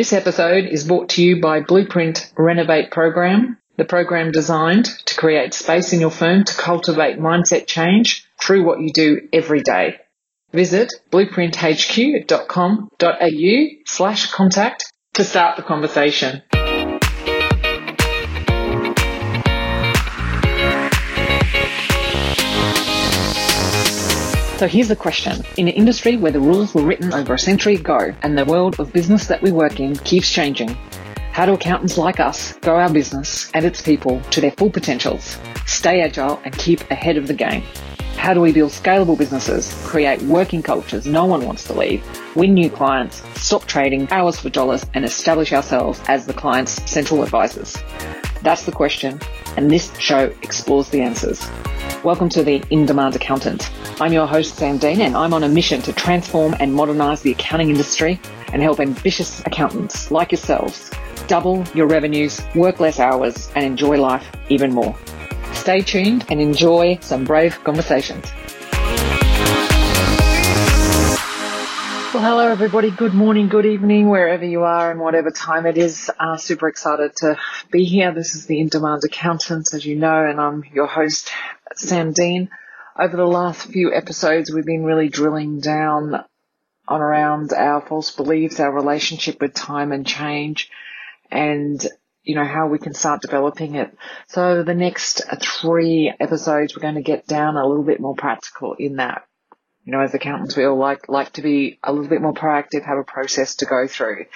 This episode is brought to you by Blueprint Renovate Program, the program designed to create space in your firm to cultivate mindset change through what you do every day. Visit blueprinthq.com.au slash contact to start the conversation. So here's the question. In an industry where the rules were written over a century ago and the world of business that we work in keeps changing, how do accountants like us grow our business and its people to their full potentials, stay agile and keep ahead of the game? How do we build scalable businesses, create working cultures no one wants to leave, win new clients, stop trading hours for dollars and establish ourselves as the client's central advisors? That's the question and this show explores the answers. Welcome to the In Demand Accountant. I'm your host, Sam Dean, and I'm on a mission to transform and modernize the accounting industry and help ambitious accountants like yourselves double your revenues, work less hours, and enjoy life even more. Stay tuned and enjoy some brave conversations. Well, hello everybody. Good morning, good evening, wherever you are and whatever time it is. Uh, super excited to be here. This is the In Demand Accountants, as you know, and I'm your host, Sam Dean. Over the last few episodes, we've been really drilling down on around our false beliefs, our relationship with time and change, and you know, how we can start developing it. So the next three episodes, we're going to get down a little bit more practical in that you know, as accountants, we all like, like to be a little bit more proactive, have a process to go through.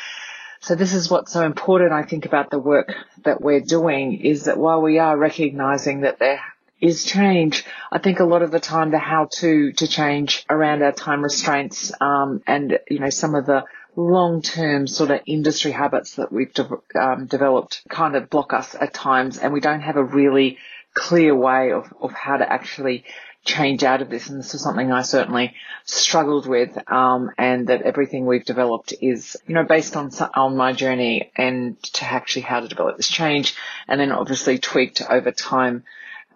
So this is what's so important, I think, about the work that we're doing is that while we are recognizing that there is change, I think a lot of the time the how to to change around our time restraints, um, and, you know, some of the long-term sort of industry habits that we've de- um, developed kind of block us at times and we don't have a really clear way of, of how to actually change out of this. And this is something I certainly struggled with, um, and that everything we've developed is, you know, based on, on my journey and to actually how to develop this change and then obviously tweaked over time.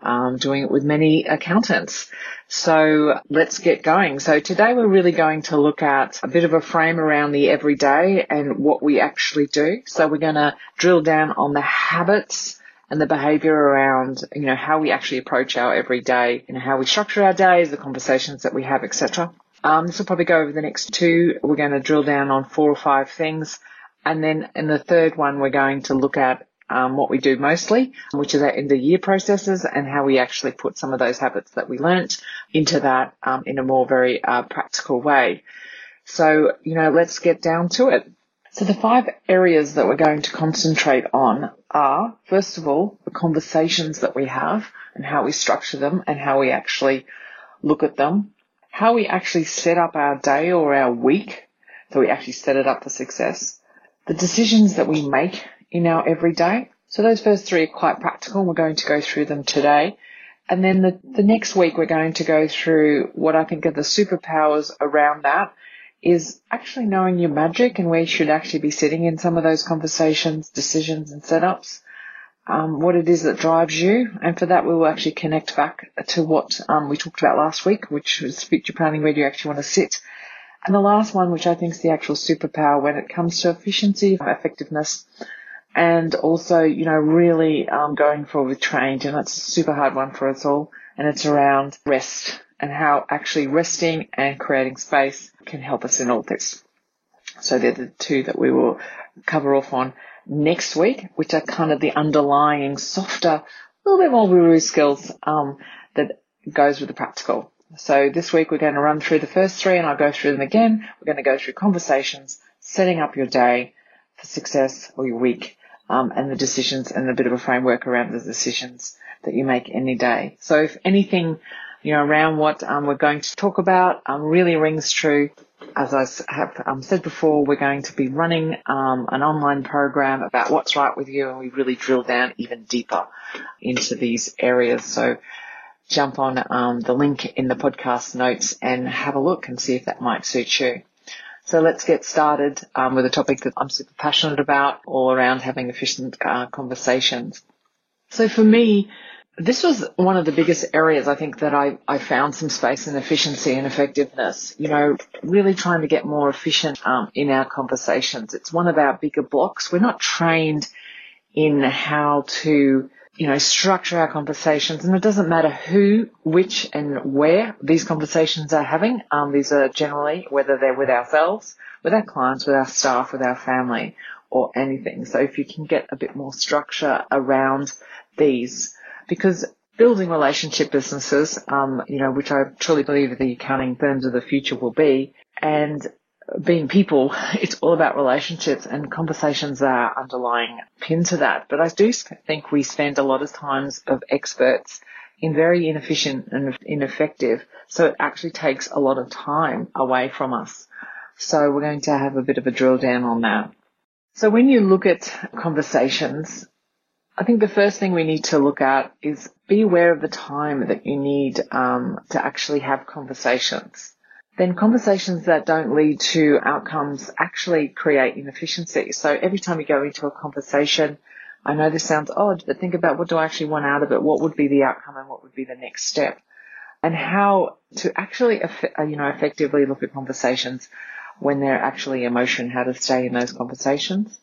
Um, doing it with many accountants. So let's get going. So today we're really going to look at a bit of a frame around the everyday and what we actually do. So we're going to drill down on the habits and the behavior around, you know, how we actually approach our everyday, you know, how we structure our days, the conversations that we have, etc. Um, this will probably go over the next two. We're going to drill down on four or five things. And then in the third one, we're going to look at um, what we do mostly, which is our end of year processes and how we actually put some of those habits that we learnt into that um, in a more very uh, practical way. So, you know, let's get down to it. So the five areas that we're going to concentrate on are, first of all, the conversations that we have and how we structure them and how we actually look at them, how we actually set up our day or our week, so we actually set it up for success, the decisions that we make in our everyday. So those first three are quite practical. We're going to go through them today. And then the, the next week we're going to go through what I think are the superpowers around that is actually knowing your magic and where you should actually be sitting in some of those conversations, decisions and setups. Um, what it is that drives you. And for that, we will actually connect back to what um, we talked about last week, which was future planning, where do you actually want to sit. And the last one, which I think is the actual superpower when it comes to efficiency, effectiveness, and also, you know, really um, going forward with change. And that's a super hard one for us all. And it's around rest and how actually resting and creating space can help us in all this. So they're the two that we will cover off on next week, which are kind of the underlying softer, a little bit more woo skills um, that goes with the practical. So this week we're going to run through the first three and I'll go through them again. We're going to go through conversations, setting up your day for success or your week, um, and the decisions and a bit of a framework around the decisions that you make any day. So if anything you know, around what um, we're going to talk about um, really rings true. As I have um, said before, we're going to be running um, an online program about what's right with you, and we really drill down even deeper into these areas. So jump on um, the link in the podcast notes and have a look and see if that might suit you. So let's get started um, with a topic that I'm super passionate about, all around having efficient uh, conversations. So for me, this was one of the biggest areas I think that I, I found some space and efficiency and effectiveness. You know, really trying to get more efficient um, in our conversations. It's one of our bigger blocks. We're not trained in how to, you know, structure our conversations, and it doesn't matter who, which, and where these conversations are having. Um, these are generally whether they're with ourselves, with our clients, with our staff, with our family, or anything. So if you can get a bit more structure around these because building relationship businesses, um, you know, which I truly believe the accounting firms of the future will be, and being people, it's all about relationships and conversations are underlying pin to that. But I do think we spend a lot of times of experts in very inefficient and ineffective. So it actually takes a lot of time away from us. So we're going to have a bit of a drill down on that. So when you look at conversations, I think the first thing we need to look at is be aware of the time that you need um, to actually have conversations. Then conversations that don't lead to outcomes actually create inefficiency. So every time you go into a conversation, I know this sounds odd, but think about what do I actually want out of it? What would be the outcome and what would be the next step? And how to actually, uh, you know, effectively look at conversations when they're actually emotion, how to stay in those conversations.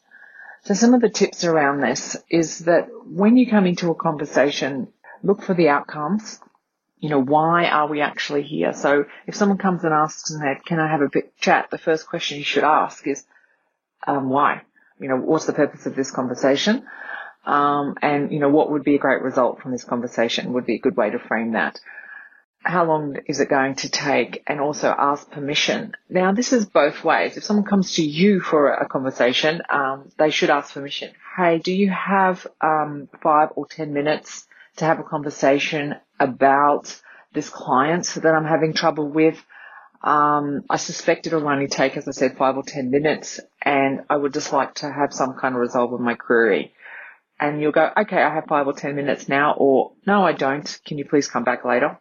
So some of the tips around this is that when you come into a conversation, look for the outcomes. You know, why are we actually here? So if someone comes and asks, can I have a bit chat? The first question you should ask is, um, why? You know, what's the purpose of this conversation? Um, and, you know, what would be a great result from this conversation would be a good way to frame that how long is it going to take and also ask permission. Now this is both ways. If someone comes to you for a conversation, um, they should ask permission. Hey, do you have um, five or ten minutes to have a conversation about this client that I'm having trouble with? Um, I suspect it'll only take, as I said, five or ten minutes and I would just like to have some kind of resolve of my query. And you'll go, okay, I have five or ten minutes now or no, I don't. Can you please come back later?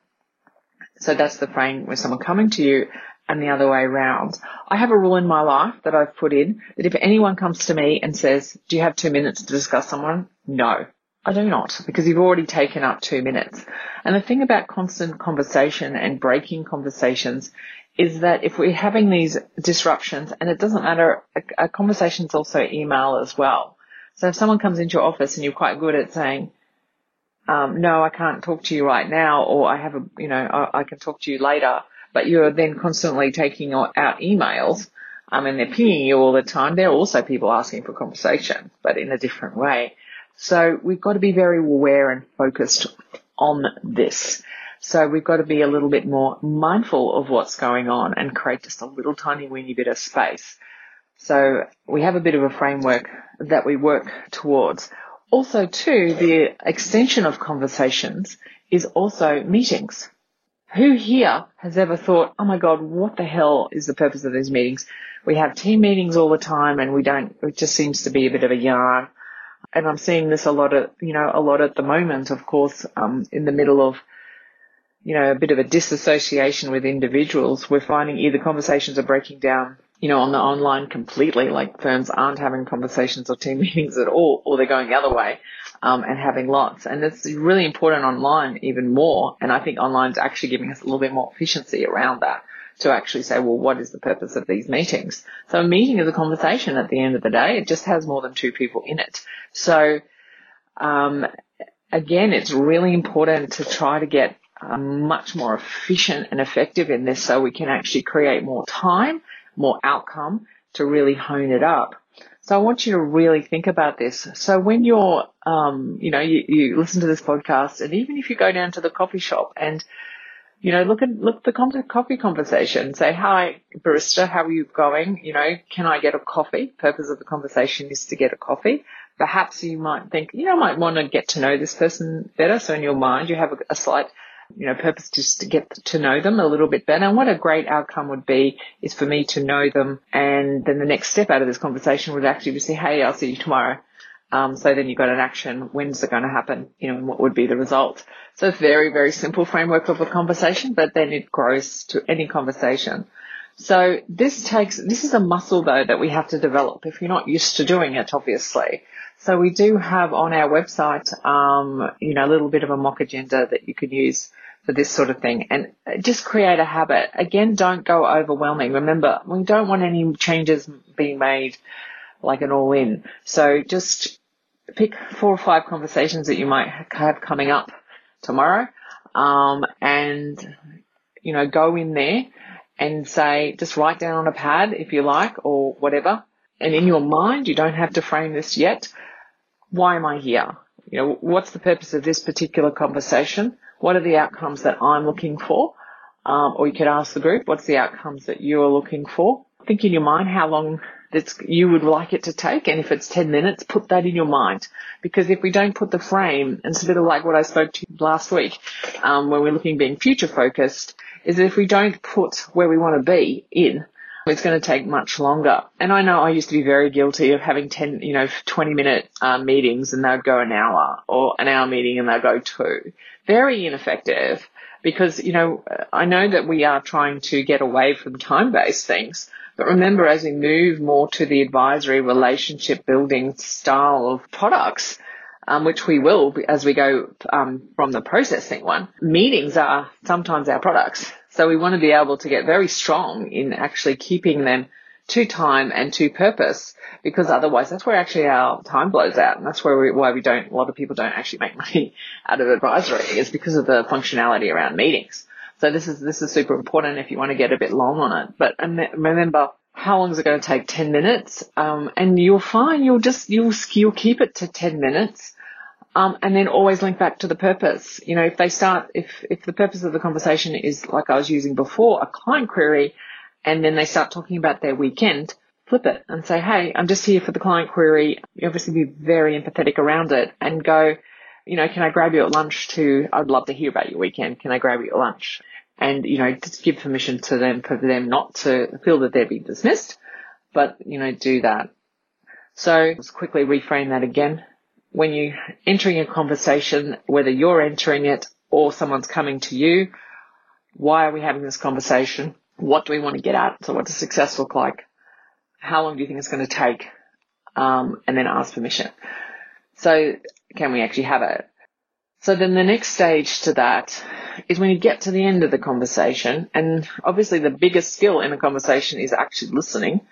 So that's the frame with someone coming to you and the other way around. I have a rule in my life that I've put in that if anyone comes to me and says, do you have two minutes to discuss someone? No, I do not because you've already taken up two minutes. And the thing about constant conversation and breaking conversations is that if we're having these disruptions and it doesn't matter, a, a conversation is also email as well. So if someone comes into your office and you're quite good at saying, um, no, I can't talk to you right now, or I have a, you know, I, I can talk to you later. But you're then constantly taking out emails, um, and they're pinging you all the time. There are also people asking for conversation, but in a different way. So we've got to be very aware and focused on this. So we've got to be a little bit more mindful of what's going on and create just a little tiny weeny bit of space. So we have a bit of a framework that we work towards. Also too, the extension of conversations is also meetings. Who here has ever thought, oh my God, what the hell is the purpose of these meetings? We have team meetings all the time and we don't, it just seems to be a bit of a yarn. And I'm seeing this a lot of, you know, a lot at the moment, of course, um, in the middle of, you know, a bit of a disassociation with individuals. We're finding either conversations are breaking down you know, on the online completely, like firms aren't having conversations or team meetings at all, or they're going the other way, um, and having lots. And it's really important online even more. And I think online's actually giving us a little bit more efficiency around that to actually say, well, what is the purpose of these meetings? So a meeting is a conversation at the end of the day. It just has more than two people in it. So, um, again, it's really important to try to get uh, much more efficient and effective in this so we can actually create more time more outcome to really hone it up. So I want you to really think about this. So when you're, um, you know, you, you listen to this podcast and even if you go down to the coffee shop and, you know, look at, look at the coffee conversation, say, hi, barista, how are you going? You know, can I get a coffee? Purpose of the conversation is to get a coffee. Perhaps you might think, you know, I might want to get to know this person better. So in your mind, you have a, a slight you know, purpose just to get to know them a little bit better. And what a great outcome would be is for me to know them. And then the next step out of this conversation would actually be say, Hey, I'll see you tomorrow. Um, so then you've got an action. When's it going to happen? You know, and what would be the result? So very, very simple framework of a conversation, but then it grows to any conversation. So this takes, this is a muscle though that we have to develop if you're not used to doing it, obviously. So we do have on our website, um, you know, a little bit of a mock agenda that you can use for this sort of thing and just create a habit. Again, don't go overwhelming. Remember, we don't want any changes being made like an all in. So just pick four or five conversations that you might have coming up tomorrow. Um, and, you know, go in there and say, just write down on a pad if you like or whatever. And in your mind, you don't have to frame this yet. Why am I here? You know, what's the purpose of this particular conversation? What are the outcomes that I'm looking for? Um, or you could ask the group, what's the outcomes that you're looking for? Think in your mind how long that you would like it to take. And if it's 10 minutes, put that in your mind. Because if we don't put the frame, and it's a bit of like what I spoke to last week, um, when we're looking being future focused, is that if we don't put where we want to be in, it's going to take much longer. And I know I used to be very guilty of having 10, you know, 20 minute um, meetings and they'd go an hour or an hour meeting and they'd go two. Very ineffective because, you know, I know that we are trying to get away from time based things, but remember, as we move more to the advisory relationship building style of products, um, which we will as we go um, from the processing one, meetings are sometimes our products. So we want to be able to get very strong in actually keeping them to time and to purpose because otherwise that's where actually our time blows out and that's where we, why we don't, a lot of people don't actually make money out of advisory is because of the functionality around meetings. So this is, this is super important if you want to get a bit long on it. But remember, how long is it going to take? 10 minutes. Um, and you'll find you'll just, you'll, you'll keep it to 10 minutes. Um, and then always link back to the purpose. You know, if they start, if, if the purpose of the conversation is like I was using before, a client query, and then they start talking about their weekend, flip it and say, Hey, I'm just here for the client query. You obviously be very empathetic around it and go, you know, can I grab you at lunch to, I'd love to hear about your weekend. Can I grab you at lunch? And, you know, just give permission to them for them not to feel that they're being dismissed, but, you know, do that. So let's quickly reframe that again. When you're entering a conversation, whether you're entering it or someone's coming to you, why are we having this conversation? What do we want to get at? So what does success look like? How long do you think it's going to take? Um, and then ask permission. So can we actually have it? So then the next stage to that is when you get to the end of the conversation, and obviously the biggest skill in a conversation is actually listening,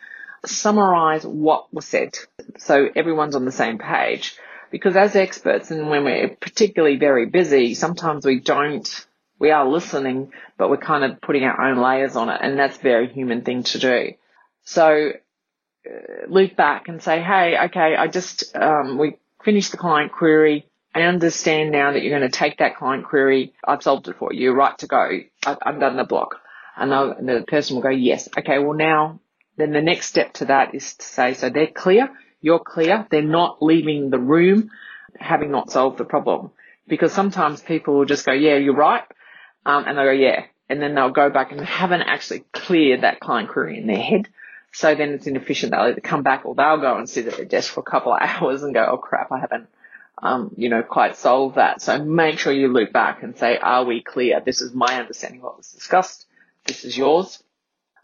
summarize what was said so everyone's on the same page. Because as experts, and when we're particularly very busy, sometimes we don't, we are listening, but we're kind of putting our own layers on it, and that's a very human thing to do. So uh, loop back and say, hey, okay, I just, um, we finished the client query. I understand now that you're going to take that client query. I've solved it for you. You're right to go. I've, I've done the block. And the person will go, yes. Okay. Well, now then the next step to that is to say, so they're clear. You're clear. They're not leaving the room having not solved the problem because sometimes people will just go, yeah, you're right. Um, and they'll go, yeah. And then they'll go back and haven't actually cleared that client query in their head. So then it's inefficient. They'll either come back or they'll go and sit at their desk for a couple of hours and go, oh crap, I haven't, um, you know, quite solved that. So make sure you loop back and say, are we clear? This is my understanding of what was discussed. This is yours.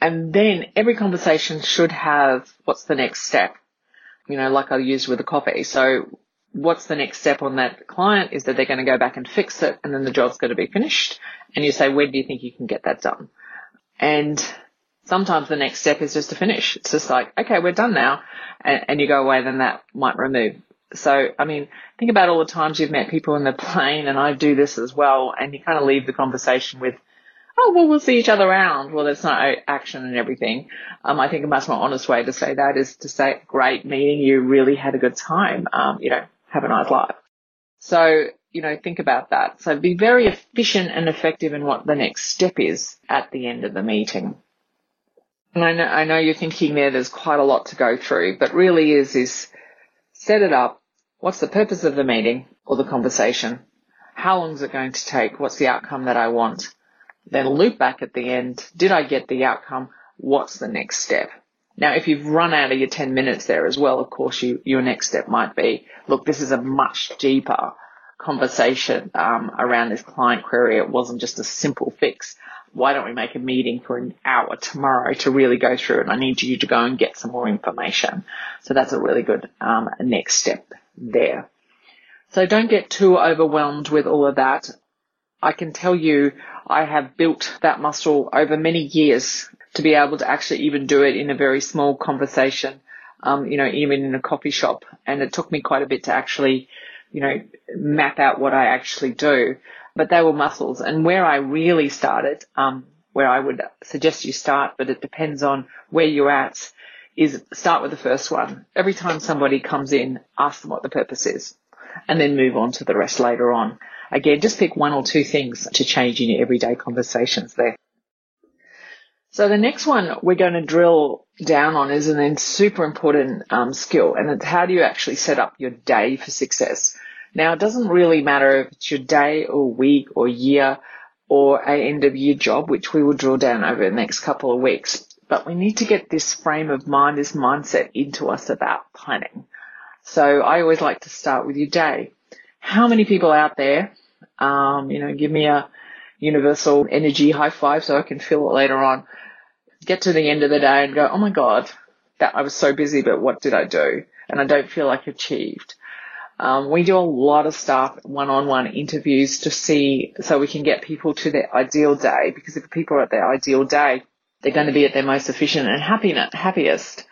And then every conversation should have what's the next step? You know, like I used with the coffee. So what's the next step on that client is that they're going to go back and fix it and then the job's going to be finished. And you say, when do you think you can get that done? And sometimes the next step is just to finish. It's just like, okay, we're done now. And, and, you go away, then that might remove. So, I mean, think about all the times you've met people in the plane and I do this as well. And you kind of leave the conversation with, oh, well, we'll see each other around. Well, there's no action and everything. Um, I think a much more honest way to say that is to say, great meeting you, really had a good time. Um, you know, have a nice life. So, you know, think about that. So be very efficient and effective in what the next step is at the end of the meeting. And I know, I know you're thinking there, there's quite a lot to go through, but really is, is set it up. What's the purpose of the meeting or the conversation? How long is it going to take? What's the outcome that I want? Then loop back at the end. Did I get the outcome? What's the next step? Now, if you've run out of your 10 minutes there as well, of course, you, your next step might be, look, this is a much deeper conversation um, around this client query. It wasn't just a simple fix. why don't we make a meeting for an hour tomorrow to really go through it? I need you to go and get some more information. So that's a really good um, next step there. So don't get too overwhelmed with all of that. I can tell you I have built that muscle over many years to be able to actually even do it in a very small conversation, um, you know, even in a coffee shop. And it took me quite a bit to actually, you know, map out what I actually do. But they were muscles. And where I really started, um, where I would suggest you start, but it depends on where you're at, is start with the first one. Every time somebody comes in, ask them what the purpose is and then move on to the rest later on. Again, just pick one or two things to change in your everyday conversations there. So the next one we're going to drill down on is an super important um, skill, and it's how do you actually set up your day for success. Now, it doesn't really matter if it's your day or week or year or a end of year job, which we will drill down over the next couple of weeks. But we need to get this frame of mind, this mindset into us about planning. So I always like to start with your day. How many people out there, um, you know, give me a universal energy high five so I can feel it later on. Get to the end of the day and go, oh my God, that I was so busy, but what did I do? And I don't feel like achieved. Um, we do a lot of stuff, one-on-one interviews to see, so we can get people to their ideal day, because if people are at their ideal day, they're going to be at their most efficient and happiest.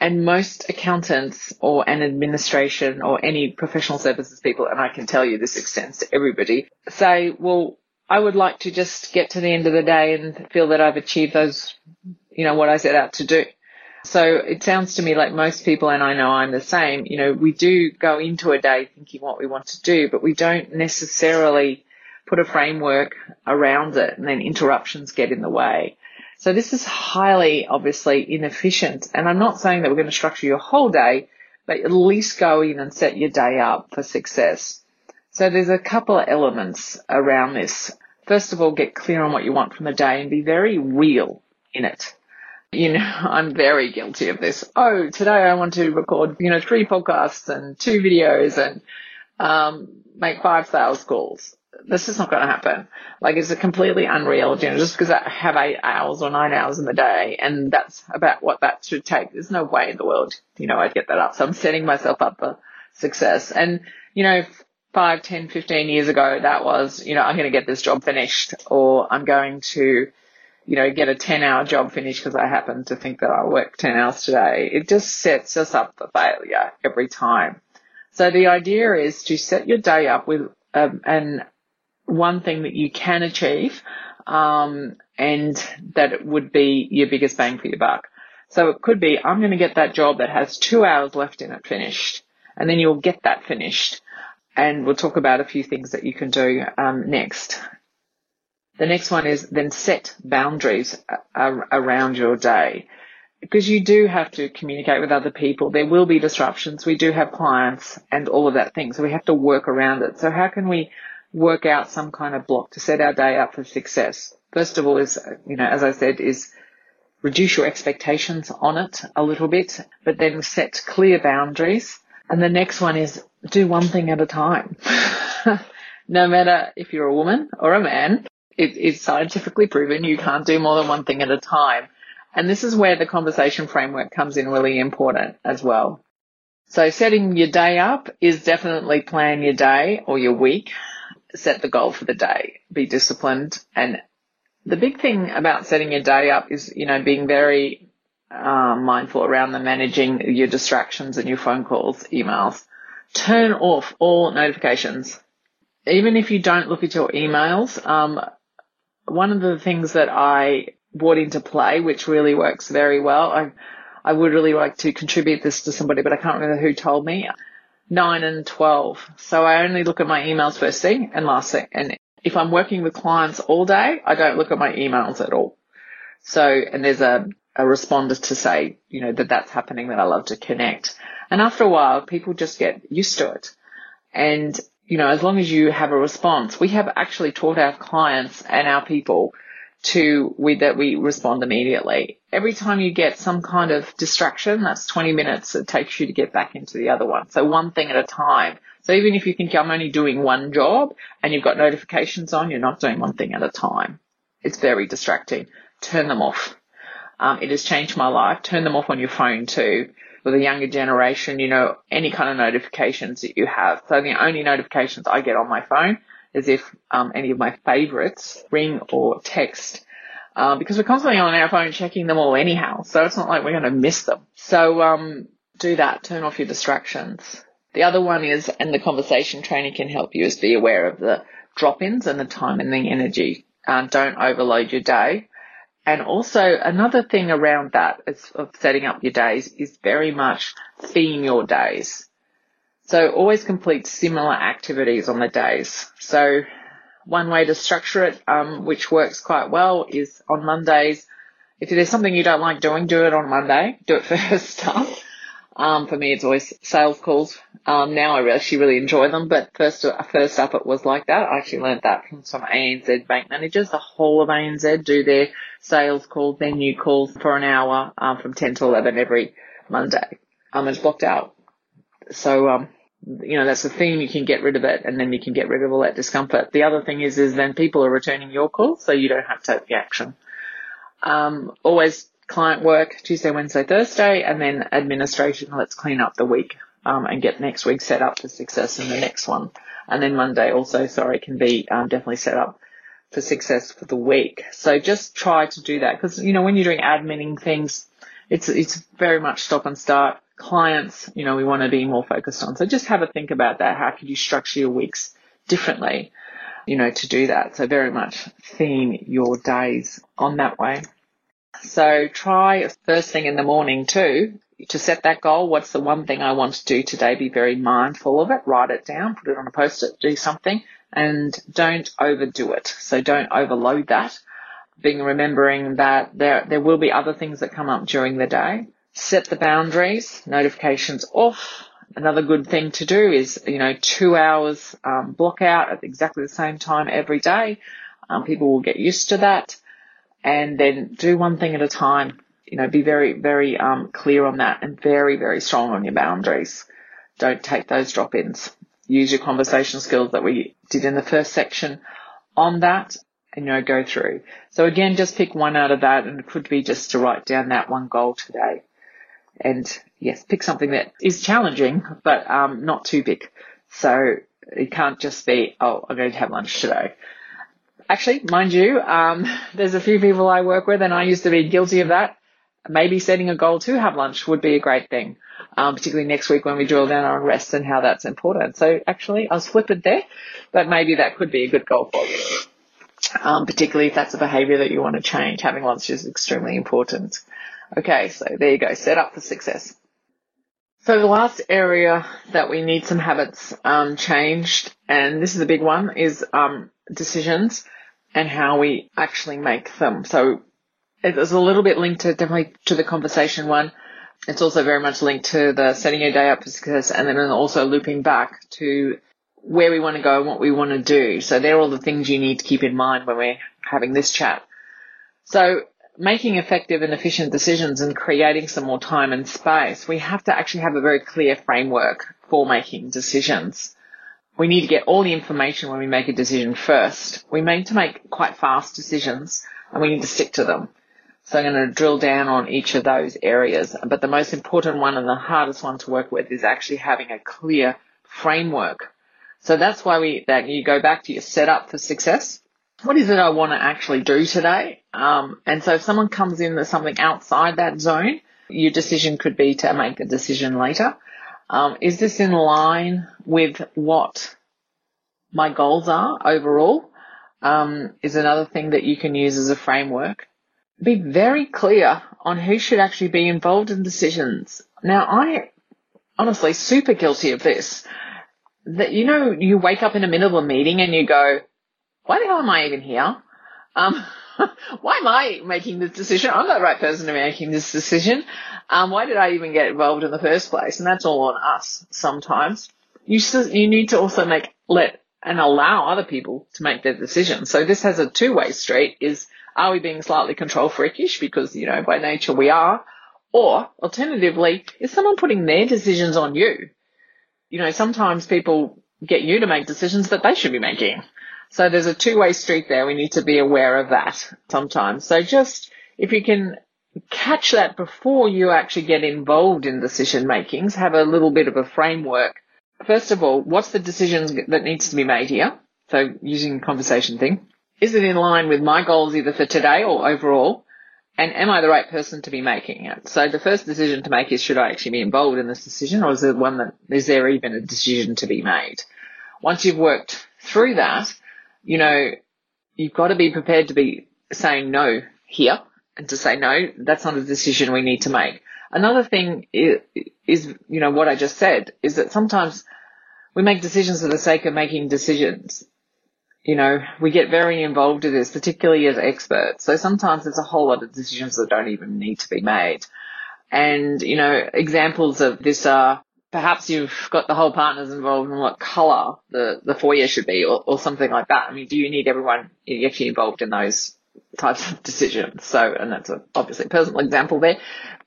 And most accountants or an administration or any professional services people, and I can tell you this extends to everybody, say, well, I would like to just get to the end of the day and feel that I've achieved those, you know, what I set out to do. So it sounds to me like most people, and I know I'm the same, you know, we do go into a day thinking what we want to do, but we don't necessarily put a framework around it and then interruptions get in the way. So this is highly obviously inefficient. And I'm not saying that we're going to structure your whole day, but at least go in and set your day up for success. So there's a couple of elements around this. First of all, get clear on what you want from the day and be very real in it. You know, I'm very guilty of this. Oh, today I want to record, you know, three podcasts and two videos and um, make five sales calls this is not going to happen. Like it's a completely unreal, you know, just because I have eight hours or nine hours in the day and that's about what that should take. There's no way in the world, you know, I'd get that up. So I'm setting myself up for success. And, you know, five, ten, fifteen years ago, that was, you know, I'm going to get this job finished or I'm going to, you know, get a 10 hour job finished because I happen to think that I'll work 10 hours today. It just sets us up for failure every time. So the idea is to set your day up with um, an one thing that you can achieve, um, and that would be your biggest bang for your buck. So it could be, I'm going to get that job that has two hours left in it finished, and then you'll get that finished. And we'll talk about a few things that you can do um, next. The next one is then set boundaries around your day because you do have to communicate with other people. There will be disruptions. We do have clients and all of that thing. So we have to work around it. So how can we work out some kind of block to set our day up for success. First of all is, you know, as I said, is reduce your expectations on it a little bit, but then set clear boundaries. And the next one is do one thing at a time. no matter if you're a woman or a man, it is scientifically proven you can't do more than one thing at a time. And this is where the conversation framework comes in really important as well. So setting your day up is definitely plan your day or your week set the goal for the day, be disciplined. And the big thing about setting your day up is, you know, being very uh, mindful around the managing your distractions and your phone calls, emails. Turn off all notifications. Even if you don't look at your emails, um, one of the things that I brought into play, which really works very well, I, I would really like to contribute this to somebody, but I can't remember who told me. 9 and 12. So I only look at my emails first thing and last thing. And if I'm working with clients all day, I don't look at my emails at all. So, and there's a, a responder to say, you know, that that's happening, that I love to connect. And after a while, people just get used to it. And, you know, as long as you have a response, we have actually taught our clients and our people to we that we respond immediately. Every time you get some kind of distraction, that's 20 minutes it takes you to get back into the other one. So one thing at a time. So even if you think I'm only doing one job and you've got notifications on, you're not doing one thing at a time. It's very distracting. Turn them off. Um, it has changed my life. Turn them off on your phone too. With a younger generation, you know, any kind of notifications that you have. So the only notifications I get on my phone is if um, any of my favorites ring or text. Uh, because we're constantly on our phone checking them all anyhow. So it's not like we're going to miss them. So, um, do that. Turn off your distractions. The other one is, and the conversation training can help you, is be aware of the drop-ins and the time and the energy. Uh, don't overload your day. And also another thing around that is of setting up your days is very much theme your days. So always complete similar activities on the days. So one way to structure it, um, which works quite well, is on Mondays. If there's something you don't like doing, do it on Monday. Do it first up. Um, for me, it's always sales calls. Um, now I actually really enjoy them, but first, first up it was like that. I actually learned that from some ANZ bank managers. The whole of ANZ do their sales calls, their new calls for an hour, um, from 10 to 11 every Monday. Um, it's blocked out. So, um, you know, that's the theme. You can get rid of it and then you can get rid of all that discomfort. The other thing is, is then people are returning your calls, so you don't have to take the action. Um, always client work Tuesday, Wednesday, Thursday, and then administration. Let's clean up the week um, and get next week set up for success in the next one. And then Monday also, sorry, can be um, definitely set up for success for the week. So just try to do that because you know when you're doing adminning things, it's it's very much stop and start. Clients, you know, we want to be more focused on. So just have a think about that. How could you structure your weeks differently? You know, to do that. So very much theme your days on that way. So try first thing in the morning too to set that goal. What's the one thing I want to do today? Be very mindful of it. Write it down, put it on a post-it, do something and don't overdo it. So don't overload that. Being remembering that there, there will be other things that come up during the day. Set the boundaries, notifications off. Another good thing to do is, you know, two hours um, block out at exactly the same time every day. Um, people will get used to that and then do one thing at a time. You know, be very, very um, clear on that and very, very strong on your boundaries. Don't take those drop-ins. Use your conversation skills that we did in the first section on that and, you know, go through. So again, just pick one out of that and it could be just to write down that one goal today. And yes, pick something that is challenging, but um, not too big. So it can't just be, oh, I'm going to have lunch today actually, mind you, um, there's a few people I work with and I used to be guilty of that. Maybe setting a goal to have lunch would be a great thing, um, particularly next week when we drill down on rest and how that's important. So actually, I was flippant there, but maybe that could be a good goal for you. Um, particularly if that's a behavior that you want to change. Having lunch is extremely important. Okay, so there you go. Set up for success. So the last area that we need some habits um, changed, and this is a big one, is um, decisions and how we actually make them. So it's a little bit linked to definitely to the conversation one. It's also very much linked to the setting your day up for success and then also looping back to where we want to go and what we want to do. So they're all the things you need to keep in mind when we're having this chat. So making effective and efficient decisions and creating some more time and space, we have to actually have a very clear framework for making decisions we need to get all the information when we make a decision first. We need to make quite fast decisions and we need to stick to them. So I'm going to drill down on each of those areas. But the most important one and the hardest one to work with is actually having a clear framework. So that's why we, that you go back to your setup for success. What is it I want to actually do today? Um, and so if someone comes in that's something outside that zone, your decision could be to make a decision later. Um, is this in line with what my goals are overall? Um, is another thing that you can use as a framework. Be very clear on who should actually be involved in decisions. Now, I honestly super guilty of this. That you know, you wake up in the middle of a meeting and you go, "Why the hell am I even here?" Um, why am I making this decision? I'm not the right person to be making this decision. Um, why did I even get involved in the first place? And that's all on us sometimes. You, you need to also make, let and allow other people to make their decisions. So this has a two-way street is, are we being slightly control freakish because, you know, by nature we are? Or alternatively, is someone putting their decisions on you? You know, sometimes people get you to make decisions that they should be making. So there's a two way street there. We need to be aware of that sometimes. So just if you can catch that before you actually get involved in decision makings, have a little bit of a framework. First of all, what's the decision that needs to be made here? So using conversation thing. Is it in line with my goals either for today or overall? And am I the right person to be making it? So the first decision to make is should I actually be involved in this decision or is it one that is there even a decision to be made? Once you've worked through that, you know, you've got to be prepared to be saying no here and to say, no, that's not a decision we need to make. Another thing is, is, you know, what I just said is that sometimes we make decisions for the sake of making decisions. You know, we get very involved in this, particularly as experts. So sometimes there's a whole lot of decisions that don't even need to be made. And, you know, examples of this are perhaps you've got the whole partners involved in what colour the, the foyer should be or, or something like that. I mean, do you need everyone actually involved in those types of decisions. So, and that's a, obviously a personal example there,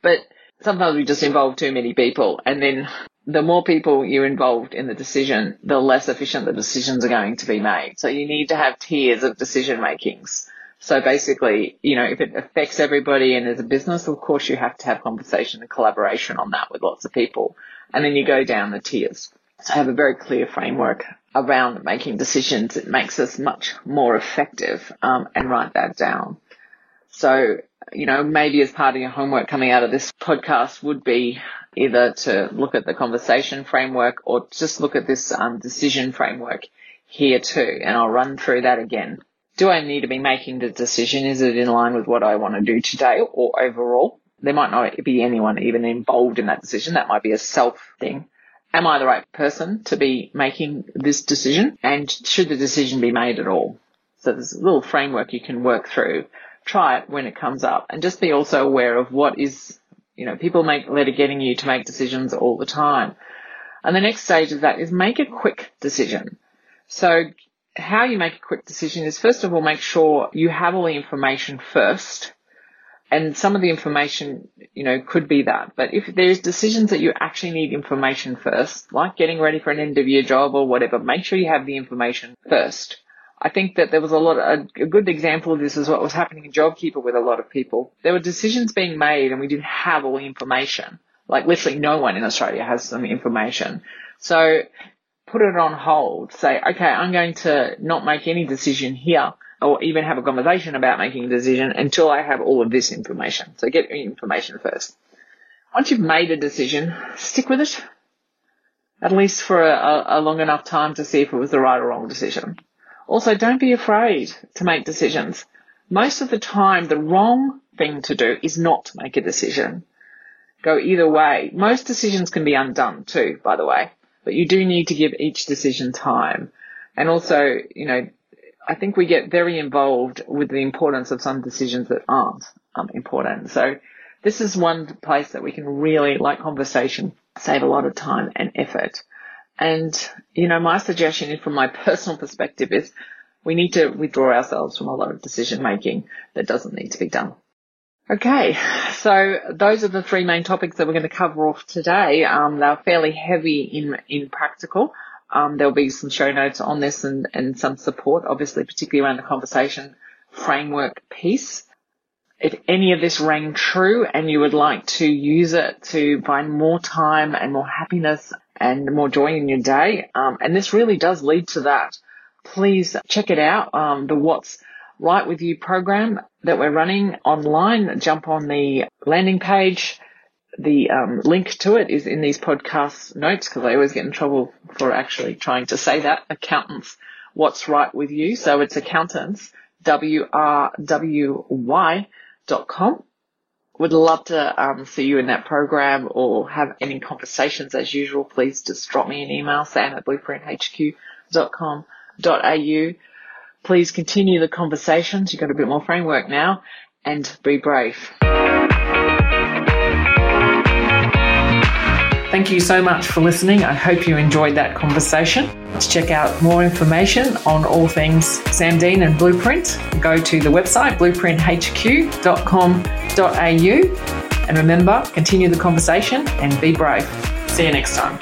but sometimes we just involve too many people and then the more people you're involved in the decision, the less efficient the decisions are going to be made. So you need to have tiers of decision makings. So basically, you know, if it affects everybody and as a business, of course you have to have conversation and collaboration on that with lots of people. And then you go down the tiers. So have a very clear framework around making decisions. It makes us much more effective um, and write that down. So, you know, maybe as part of your homework coming out of this podcast would be either to look at the conversation framework or just look at this um, decision framework here too. And I'll run through that again. Do I need to be making the decision? Is it in line with what I want to do today or overall? There might not be anyone even involved in that decision. That might be a self thing am I the right person to be making this decision? And should the decision be made at all? So there's a little framework you can work through. Try it when it comes up and just be also aware of what is, you know, people make letter getting you to make decisions all the time. And the next stage of that is make a quick decision. So how you make a quick decision is first of all, make sure you have all the information first and some of the information, you know, could be that. But if there's decisions that you actually need information first, like getting ready for an interview job or whatever, make sure you have the information first. I think that there was a lot, of, a, good example of this is what was happening in JobKeeper with a lot of people. There were decisions being made and we didn't have all the information. Like literally no one in Australia has some information. So put it on hold. Say, okay, I'm going to not make any decision here or even have a conversation about making a decision until I have all of this information. So get information first. Once you've made a decision, stick with it. At least for a, a long enough time to see if it was the right or wrong decision. Also, don't be afraid to make decisions. Most of the time, the wrong thing to do is not to make a decision. Go either way. Most decisions can be undone too, by the way, but you do need to give each decision time. And also, you know, I think we get very involved with the importance of some decisions that aren't um, important. So this is one place that we can really, like conversation, save a lot of time and effort. And, you know, my suggestion from my personal perspective is we need to withdraw ourselves from a lot of decision making that doesn't need to be done. Okay, so those are the three main topics that we're going to cover off today. Um, they're fairly heavy in in practical. Um, there'll be some show notes on this and, and some support, obviously, particularly around the conversation framework piece. If any of this rang true and you would like to use it to find more time and more happiness and more joy in your day, um, and this really does lead to that, please check it out. Um, the What's Right With You program that we're running online. Jump on the landing page the um, link to it is in these podcast notes because I always get in trouble for actually trying to say that. Accountants, what's right with you? So it's accountants, W-R-W-Y dot com. Would love to um, see you in that program or have any conversations as usual. Please just drop me an email, sam at blueprinthq.com.au. Please continue the conversations. You've got a bit more framework now and be brave. Thank you so much for listening. I hope you enjoyed that conversation. To check out more information on all things Sam Dean and Blueprint, go to the website blueprinthq.com.au. And remember, continue the conversation and be brave. See you next time.